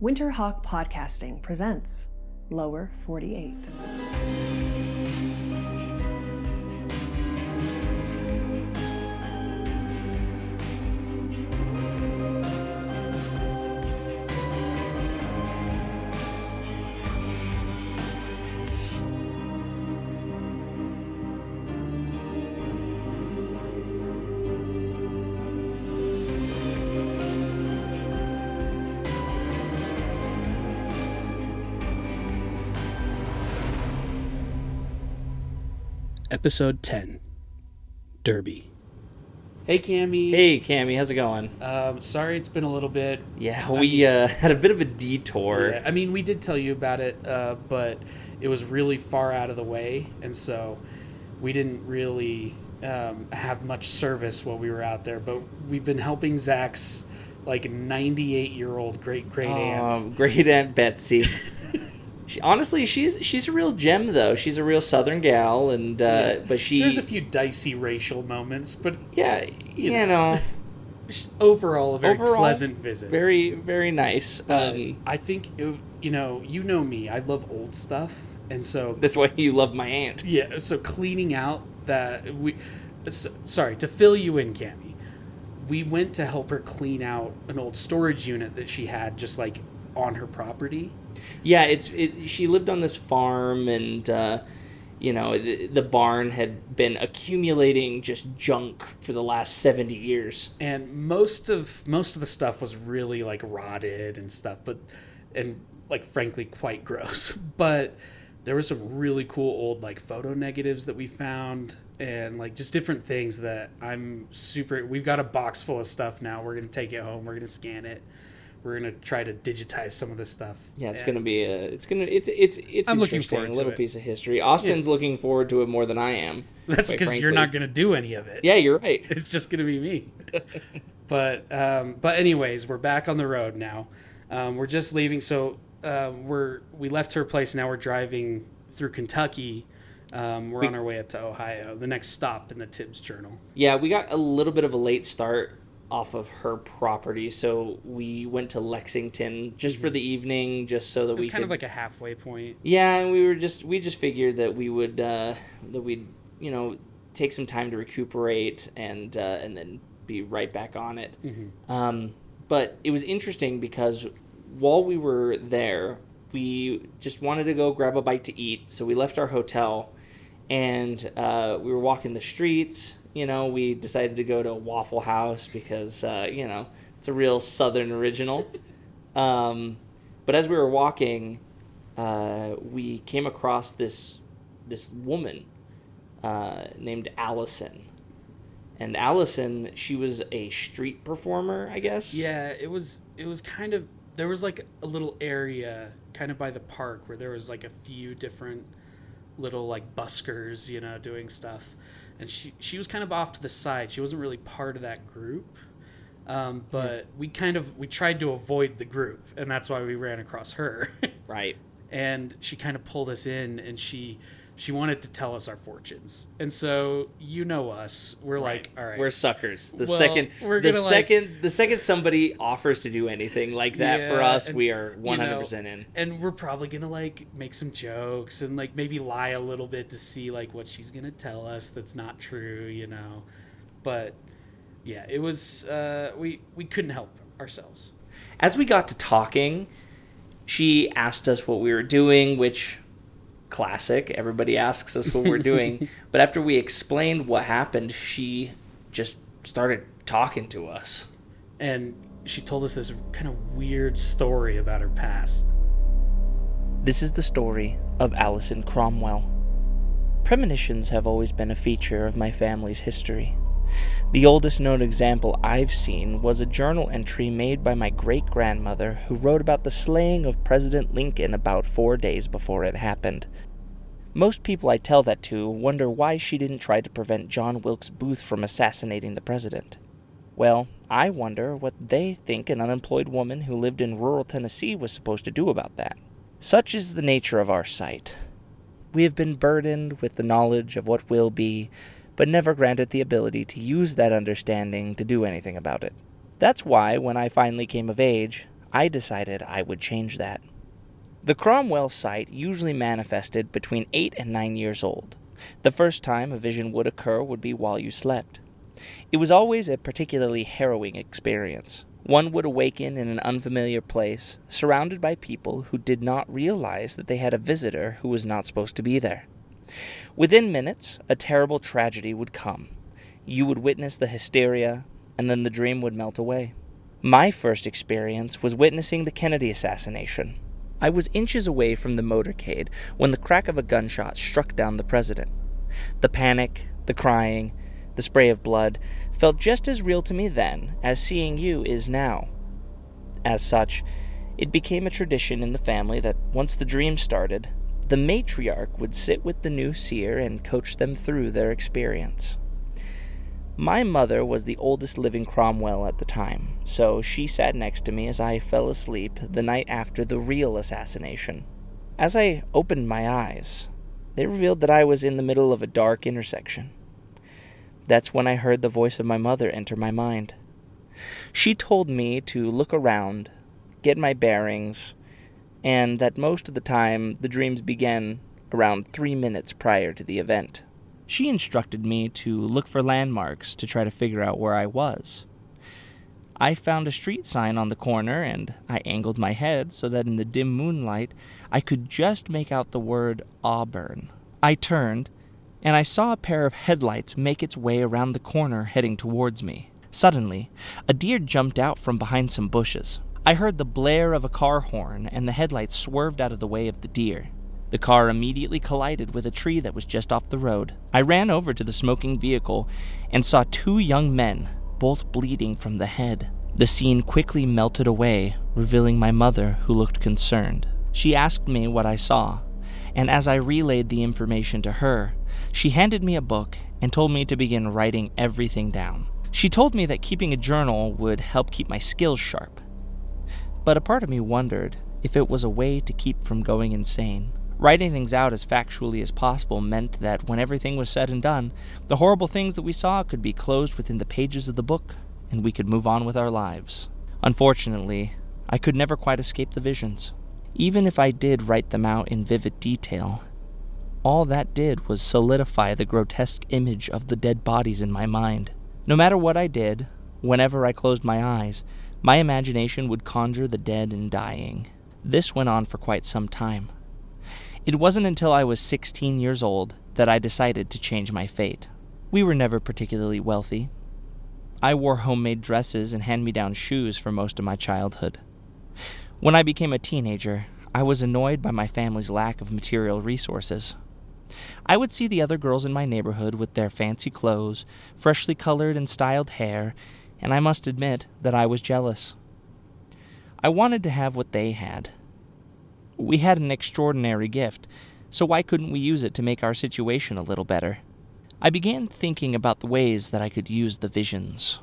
Winterhawk Podcasting presents Lower 48. Episode 10 Derby. Hey, Cami. Hey, Cami, how's it going? Um, sorry it's been a little bit. Yeah, we uh, had a bit of a detour. Yeah, I mean, we did tell you about it, uh, but it was really far out of the way, and so we didn't really um, have much service while we were out there. But we've been helping Zach's like 98 year old great great aunt. Um, great Aunt Betsy. she, honestly, she's she's a real gem, though. She's a real Southern gal, and uh, Yeah. but she, There's a few dicey racial moments, but yeah, you, you know, overall, a very Overall, pleasant visit. very very nice. Um, I think it, you know, you know me. I love old stuff, and so that's why you love my aunt. yeah. So cleaning out that we, so, sorry to fill you in, Cami. We went to help her clean out an old storage unit that she had, just like on her property. Yeah, it's it, she lived on this farm, and uh, you know the, the barn had been accumulating just junk for the last seventy years. and most of most of the stuff was really like rotted and stuff but and like frankly quite gross. But there were some really cool old like photo negatives that we found and like just different things that i'm super we've got a box full of stuff now. We're gonna take it home. We're gonna scan it we're gonna try to digitize some of this stuff Yeah, it's And- gonna be a. It's gonna. It's it's it's I'm looking interesting. forward a little it. piece of history. Austin's looking forward to it more than I am. that's quite because you're not gonna do any of it Yeah, you're right. it's just gonna be me. but um, but anyways, we're back on the road now. Um, we're just leaving, so um, we're we left her place. Now we're driving through Kentucky. Um, we're We- on our way up to Ohio. The next stop in the Tibbs Journal. Yeah, we got a little bit of a late start off of her property, so we went to Lexington just for the evening, just so that Mm-hmm. It was we kind could. of like a halfway point. yeah, and we were just we just figured that we would uh, that we'd you know take some time to recuperate and uh, and then be right back on it. Mm-hmm. Um, but it was interesting because while we were there, we just wanted to go grab a bite to eat. So we left our hotel and uh, we were walking the streets. You know, we decided to go to a Waffle House because, uh, you know, it's a real Southern original. um, but as we were walking, uh, we came across this this woman uh, named Allison. And Allison, she was a street performer, I guess. Yeah, it was it was kind of there was like a little area kind of by the park where there was like a few different little like buskers, you know, doing stuff. And she she was kind of off to the side. She wasn't really part of that group. Um, but we kind of we tried to avoid the group, and that's why we ran across her. Right. and she kind of pulled us in, and she she wanted to tell us our fortunes. And so you know us, we're like, all right, We're suckers. The Well, second the gonna, like- second the second somebody offers to do anything like that for us, and, we are you know, in. and we're probably gonna like make some jokes and like maybe lie a little bit to see like what she's gonna tell us that's not true you know but yeah it was uh we we couldn't help ourselves As we got to talking, she asked us what we were doing, which classic. Everybody asks us what we're doing. but after we explained what happened, she just started talking to us. and she told us this kind of weird story about her past This is the story of Alison Cromwell. Premonitions have always been a feature of my family's history. The oldest known example I've seen was a journal entry made by my great grandmother who wrote about the slaying of President Lincoln about four days before it happened. Most people I tell that to wonder why she didn't try to prevent John Wilkes Booth from assassinating the president. Well, I wonder what they think an unemployed woman who lived in rural Tennessee was supposed to do about that. Such is the nature of our sight. We have been burdened with the knowledge of what will be, but never granted the ability to use that understanding to do anything about it. That's why, when I finally came of age, I decided I would change that. The Cromwell sight usually manifested between 8 and 9 years old. The first time a vision would occur would be while you slept. It was always a particularly harrowing experience. One would awaken in an unfamiliar place, surrounded by people who did not realize that they had a visitor who was not supposed to be there. Within minutes, a terrible tragedy would come. You would witness the hysteria, and then the dream would melt away. My first experience was witnessing the Kennedy assassination. I was inches away from the motorcade when the crack of a gunshot struck down the president. The panic, the crying, the spray of blood felt just as real to me then as seeing you is now. As such, it became a tradition in the family that once the dream started, the matriarch would sit with the new seer and coach them through their experience. My mother was the oldest living Cromwell at the time, so she sat next to me as I fell asleep the night after the real assassination. As I opened my eyes, they revealed that I was in the middle of a dark intersection. That's when I heard the voice of my mother enter my mind. She told me to look around, get my bearings, and that most of the time the dreams began around three minutes prior to the event. She instructed me to look for landmarks to try to figure out where I was. I found a street sign on the corner and I angled my head so that in the dim moonlight I could just make out the word Auburn. I turned and I saw a pair of headlights make its way around the corner heading towards me. Suddenly, a deer jumped out from behind some bushes. I heard the blare of a car horn, and the headlights swerved out of the way of the deer. The car immediately collided with a tree that was just off the road. I ran over to the smoking vehicle and saw two young men, both bleeding from the head. The scene quickly melted away, revealing my mother, who looked concerned. She asked me what I saw, and as I relayed the information to her, she handed me a book and told me to begin writing everything down. She told me that keeping a journal would help keep my skills sharp. But a part of me wondered if it was a way to keep from going insane. Writing things out as factually as possible meant that when everything was said and done, the horrible things that we saw could be closed within the pages of the book, and we could move on with our lives. Unfortunately, I could never quite escape the visions. Even if I did write them out in vivid detail, all that did was solidify the grotesque image of the dead bodies in my mind. No matter what I did, whenever I closed my eyes, my imagination would conjure the dead and dying. This went on for quite some time. It wasn't until I was 16 years old that I decided to change my fate. We were never particularly wealthy. I wore homemade dresses and hand me down shoes for most of my childhood. When I became a teenager, I was annoyed by my family's lack of material resources. I would see the other girls in my neighborhood with their fancy clothes, freshly colored and styled hair, and I must admit that I was jealous. I wanted to have what they had. We had an extraordinary gift, so why couldn't we use it to make our situation a little better? I began thinking about the ways that I could use the visions.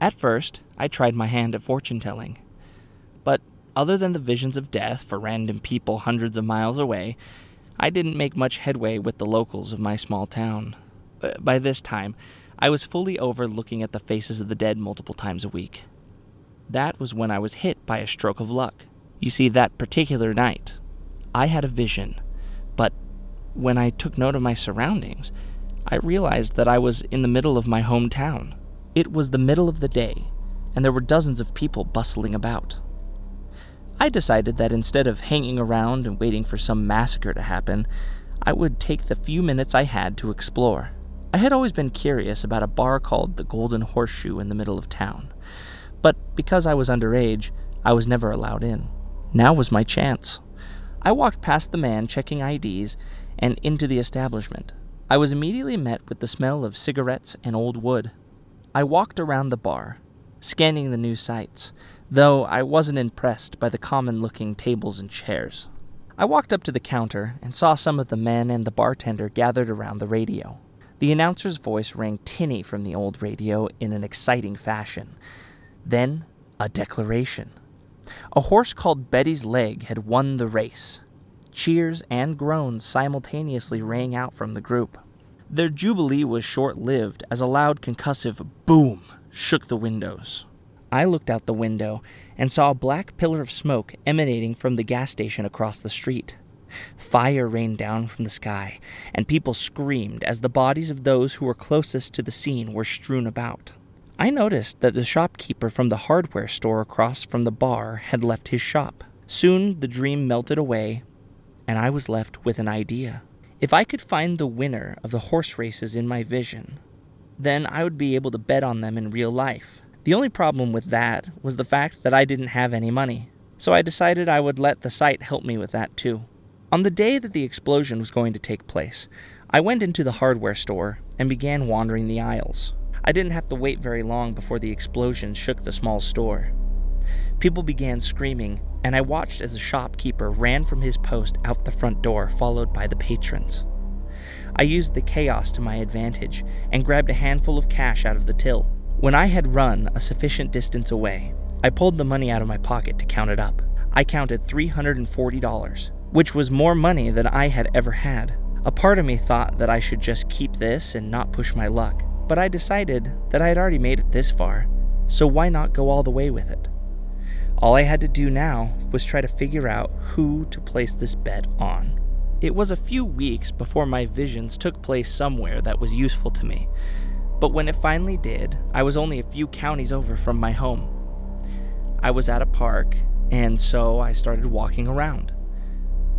At first, I tried my hand at fortune telling. But other than the visions of death for random people hundreds of miles away, I didn't make much headway with the locals of my small town. Uh, by this time, I was fully over looking at the faces of the dead multiple times a week. That was when I was hit by a stroke of luck. You see, that particular night, I had a vision, but when I took note of my surroundings, I realized that I was in the middle of my hometown. It was the middle of the day, and there were dozens of people bustling about. I decided that instead of hanging around and waiting for some massacre to happen, I would take the few minutes I had to explore. I had always been curious about a bar called the Golden Horseshoe in the middle of town, but because I was underage, I was never allowed in. Now was my chance. I walked past the man checking IDs and into the establishment. I was immediately met with the smell of cigarettes and old wood. I walked around the bar, scanning the new sights, though I wasn't impressed by the common looking tables and chairs. I walked up to the counter and saw some of the men and the bartender gathered around the radio. The announcer's voice rang tinny from the old radio in an exciting fashion. Then, a declaration. A horse called Betty's Leg had won the race. Cheers and groans simultaneously rang out from the group. Their jubilee was short lived as a loud concussive boom shook the windows. I looked out the window and saw a black pillar of smoke emanating from the gas station across the street. Fire rained down from the sky, and people screamed as the bodies of those who were closest to the scene were strewn about. I noticed that the shopkeeper from the hardware store across from the bar had left his shop. Soon the dream melted away, and I was left with an idea. If I could find the winner of the horse races in my vision, then I would be able to bet on them in real life. The only problem with that was the fact that I didn't have any money, so I decided I would let the sight help me with that too. On the day that the explosion was going to take place, I went into the hardware store and began wandering the aisles. I didn't have to wait very long before the explosion shook the small store. People began screaming, and I watched as the shopkeeper ran from his post out the front door, followed by the patrons. I used the chaos to my advantage and grabbed a handful of cash out of the till. When I had run a sufficient distance away, I pulled the money out of my pocket to count it up. I counted $340, which was more money than I had ever had. A part of me thought that I should just keep this and not push my luck, but I decided that I had already made it this far, so why not go all the way with it? All I had to do now was try to figure out who to place this bet on. It was a few weeks before my visions took place somewhere that was useful to me, but when it finally did, I was only a few counties over from my home. I was at a park, and so I started walking around.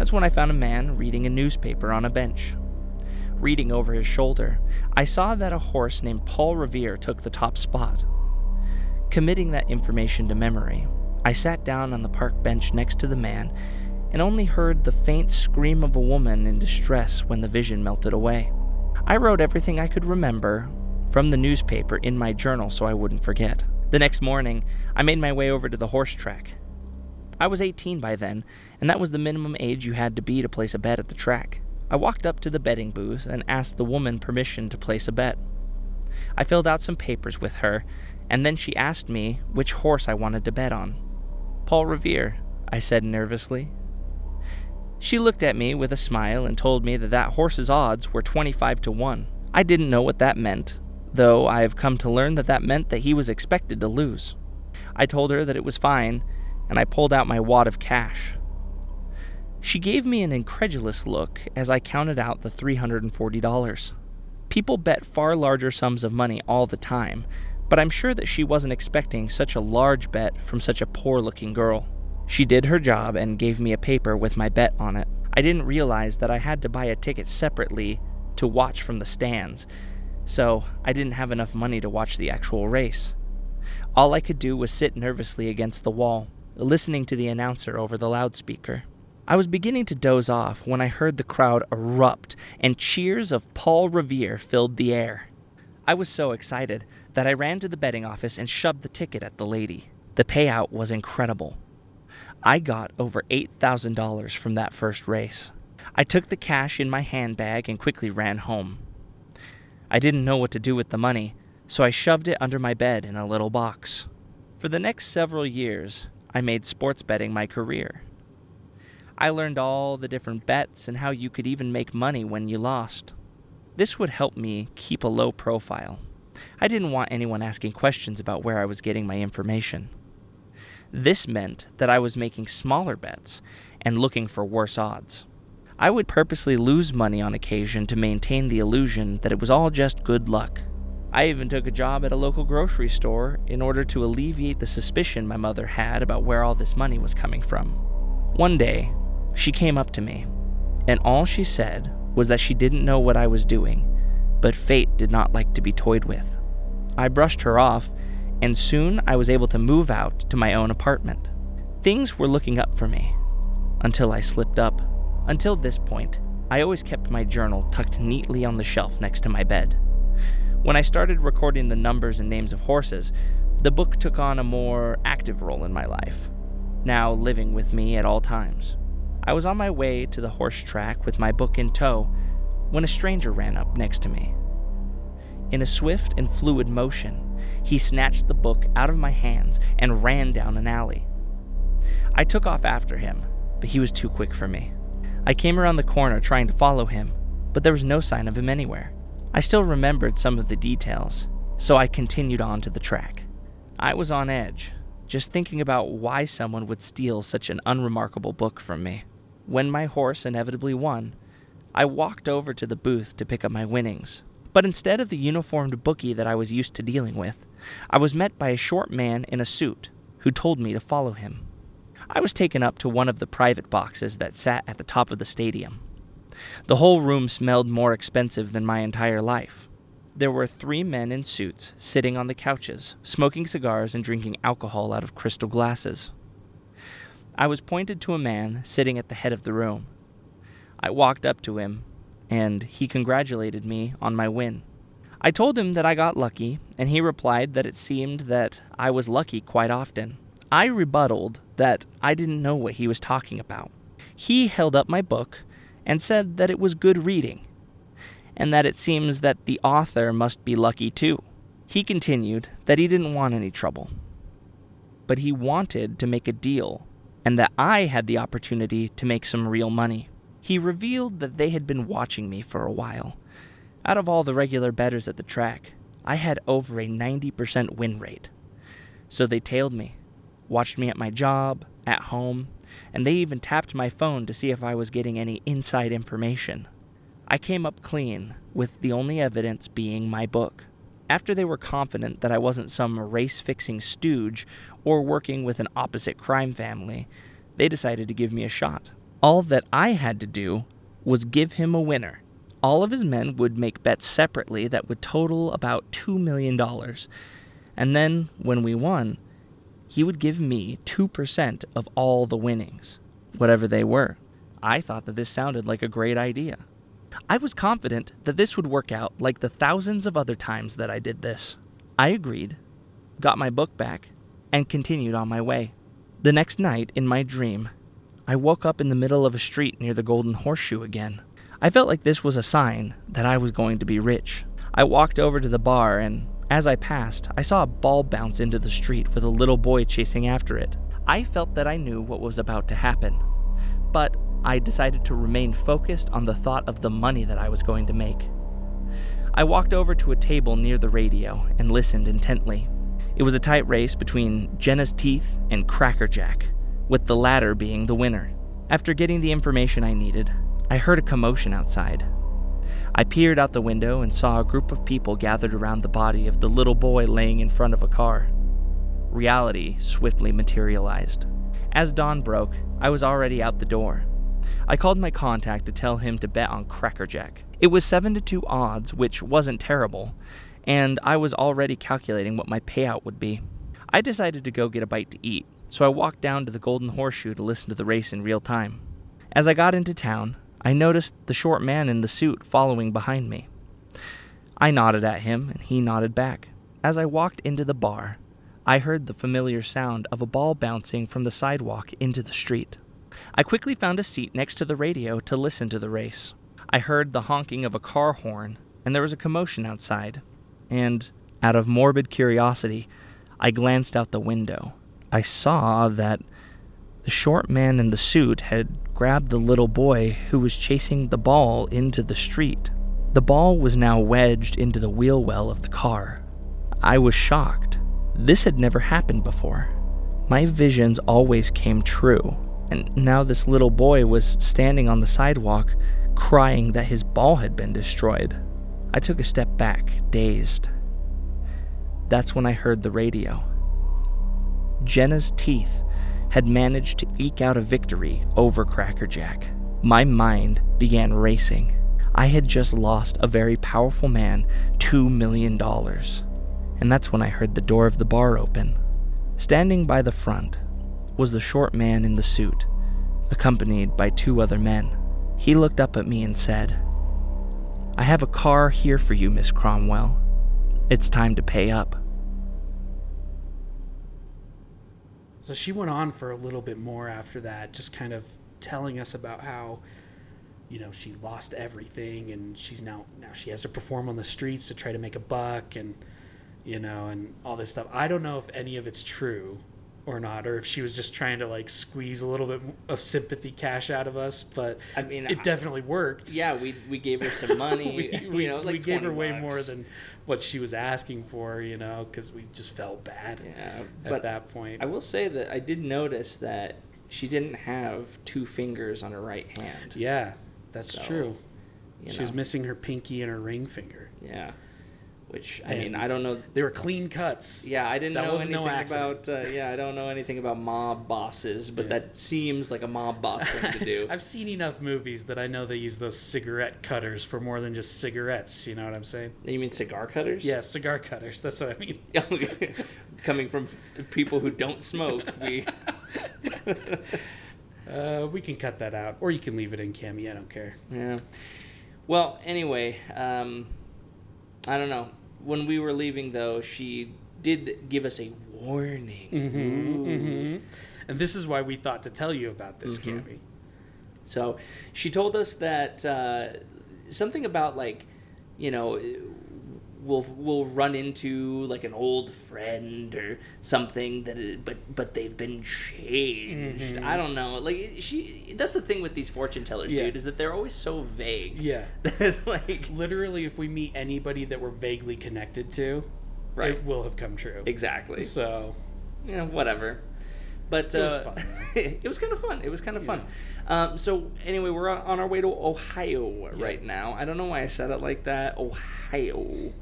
That's when I found a man reading a newspaper on a bench. Reading over his shoulder, I saw that a horse named Paul Revere took the top spot. Committing that information to memory, I sat down on the park bench next to the man and only heard the faint scream of a woman in distress when the vision melted away. I wrote everything I could remember from the newspaper in my journal so I wouldn't forget. The next morning, I made my way over to the horse track. I was 18 by then, and that was the minimum age you had to be to place a bet at the track. I walked up to the betting booth and asked the woman permission to place a bet. I filled out some papers with her, and then she asked me which horse I wanted to bet on. Paul Revere, I said nervously. She looked at me with a smile and told me that that horse's odds were 25 to 1. I didn't know what that meant, though I have come to learn that that meant that he was expected to lose. I told her that it was fine, and I pulled out my wad of cash. She gave me an incredulous look as I counted out the $340. People bet far larger sums of money all the time, but I'm sure that she wasn't expecting such a large bet from such a poor looking girl. She did her job and gave me a paper with my bet on it. I didn't realize that I had to buy a ticket separately to watch from the stands, so I didn't have enough money to watch the actual race. All I could do was sit nervously against the wall, listening to the announcer over the loudspeaker. I was beginning to doze off when I heard the crowd erupt and cheers of Paul Revere filled the air. I was so excited that I ran to the betting office and shoved the ticket at the lady. The payout was incredible. I got over $8,000 from that first race. I took the cash in my handbag and quickly ran home. I didn't know what to do with the money, so I shoved it under my bed in a little box. For the next several years, I made sports betting my career. I learned all the different bets and how you could even make money when you lost. This would help me keep a low profile. I didn't want anyone asking questions about where I was getting my information. This meant that I was making smaller bets and looking for worse odds. I would purposely lose money on occasion to maintain the illusion that it was all just good luck. I even took a job at a local grocery store in order to alleviate the suspicion my mother had about where all this money was coming from. One day, she came up to me, and all she said was that she didn't know what I was doing, but fate did not like to be toyed with. I brushed her off, and soon I was able to move out to my own apartment. Things were looking up for me until I slipped up. Until this point, I always kept my journal tucked neatly on the shelf next to my bed. When I started recording the numbers and names of horses, the book took on a more active role in my life, now living with me at all times. I was on my way to the horse track with my book in tow when a stranger ran up next to me. In a swift and fluid motion, he snatched the book out of my hands and ran down an alley. I took off after him, but he was too quick for me. I came around the corner trying to follow him, but there was no sign of him anywhere. I still remembered some of the details, so I continued on to the track. I was on edge, just thinking about why someone would steal such an unremarkable book from me. When my horse inevitably won, I walked over to the booth to pick up my winnings. But instead of the uniformed bookie that I was used to dealing with, I was met by a short man in a suit who told me to follow him. I was taken up to one of the private boxes that sat at the top of the stadium. The whole room smelled more expensive than my entire life. There were three men in suits sitting on the couches, smoking cigars and drinking alcohol out of crystal glasses. I was pointed to a man sitting at the head of the room. I walked up to him, and he congratulated me on my win. I told him that I got lucky, and he replied that it seemed that I was lucky quite often. I rebutted that I didn't know what he was talking about. He held up my book and said that it was good reading and that it seems that the author must be lucky too. He continued that he didn't want any trouble, but he wanted to make a deal, and that I had the opportunity to make some real money. He revealed that they had been watching me for a while. Out of all the regular bettors at the track, I had over a 90% win rate. So they tailed me, watched me at my job, at home, and they even tapped my phone to see if I was getting any inside information. I came up clean, with the only evidence being my book. After they were confident that I wasn't some race fixing stooge or working with an opposite crime family, they decided to give me a shot. All that I had to do was give him a winner. All of his men would make bets separately that would total about $2 million. And then, when we won, he would give me 2% of all the winnings, whatever they were. I thought that this sounded like a great idea. I was confident that this would work out like the thousands of other times that I did this. I agreed, got my book back, and continued on my way. The next night, in my dream, I woke up in the middle of a street near the Golden Horseshoe again. I felt like this was a sign that I was going to be rich. I walked over to the bar, and as I passed, I saw a ball bounce into the street with a little boy chasing after it. I felt that I knew what was about to happen, but I decided to remain focused on the thought of the money that I was going to make. I walked over to a table near the radio and listened intently. It was a tight race between Jenna's Teeth and Cracker Jack, with the latter being the winner. After getting the information I needed, I heard a commotion outside. I peered out the window and saw a group of people gathered around the body of the little boy laying in front of a car. Reality swiftly materialized. As dawn broke, I was already out the door. I called my contact to tell him to bet on Crackerjack. It was 7 to 2 odds, which wasn't terrible, and I was already calculating what my payout would be. I decided to go get a bite to eat, so I walked down to the Golden Horseshoe to listen to the race in real time. As I got into town, I noticed the short man in the suit following behind me. I nodded at him, and he nodded back. As I walked into the bar, I heard the familiar sound of a ball bouncing from the sidewalk into the street. I quickly found a seat next to the radio to listen to the race. I heard the honking of a car horn, and there was a commotion outside. And, out of morbid curiosity, I glanced out the window. I saw that the short man in the suit had grabbed the little boy who was chasing the ball into the street. The ball was now wedged into the wheel well of the car. I was shocked. This had never happened before. My visions always came true, and now this little boy was standing on the sidewalk crying that his ball had been destroyed. I took a step back, dazed. That's when I heard the radio. Jenna's teeth had managed to eke out a victory over Crackerjack. My mind began racing. I had just lost a very powerful man $2 million. And that's when I heard the door of the bar open. Standing by the front was the short man in the suit, accompanied by two other men. He looked up at me and said, I have a car here for you, Miss Cromwell. It's time to pay up. So she went on for a little bit more after that, just kind of telling us about how, you know, she lost everything and she's now now she has to perform on the streets to try to make a buck and you know, and all this stuff. I don't know if any of it's true, or not, or if she was just trying to like squeeze a little bit of sympathy cash out of us. But I mean, it I- definitely worked. Yeah, we we gave her some money. we, we, you know, like we gave her 20 way more than what she was asking for, you know, because we just felt bad Yeah, at that point. I will say that I did notice that she didn't have two fingers on her right hand. yeah, that's So, true. She was missing her pinky and her ring finger. Yeah, which I And mean, I don't know. They were clean cuts. Yeah, I didn't That know anything no about. Uh, yeah, I don't know anything about mob bosses, but Yeah. that seems like a mob boss thing to do. I've seen enough movies that I know they use those cigarette cutters for more than just cigarettes. You know what I'm saying? you mean cigar cutters? Yeah, cigar cutters. That's what I mean. Coming from people who don't smoke, we. Uh, we can cut that out, or you can leave it in, Cami. I don't care. Yeah. Well, anyway, um, I don't know. When we were leaving, though, she did give us a warning. hmm And this is why we thought to tell you about this, Mm-hmm. Cami. So she told us that uh, something about like, you know, we'll we'll run into like an old friend or something that, it, but but they've been changed. I don't know. Like she, that's the thing with these fortune tellers, Yeah. dude, is that they're always so vague. Yeah. it's like Literally, if we meet anybody that we're vaguely connected to, Right. it will have come true. exactly. So, you know, whatever. But It was uh, fun, it was kind of fun. It was kind of fun. Um, so anyway, we're on on our way to Ohio right now. I don't know why I said it like that, Ohio,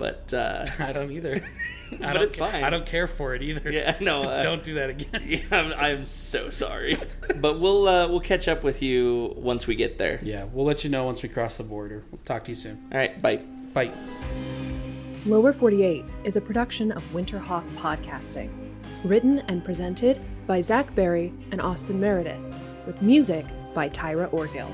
but uh, I don't either. I But don't it's ca- fine. I don't care for it either. yeah, no, uh, don't do that again. Yeah, I'm, I'm so sorry, but we'll uh, we'll catch up with you once we get there. Yeah, we'll let you know once we cross the border. We'll talk to you soon. All right, bye. Bye. Lower 48 is a production of Winterhawk Podcasting. Written and presented by Zach Berry and Austin Meredith, with music by Tyra Orgill.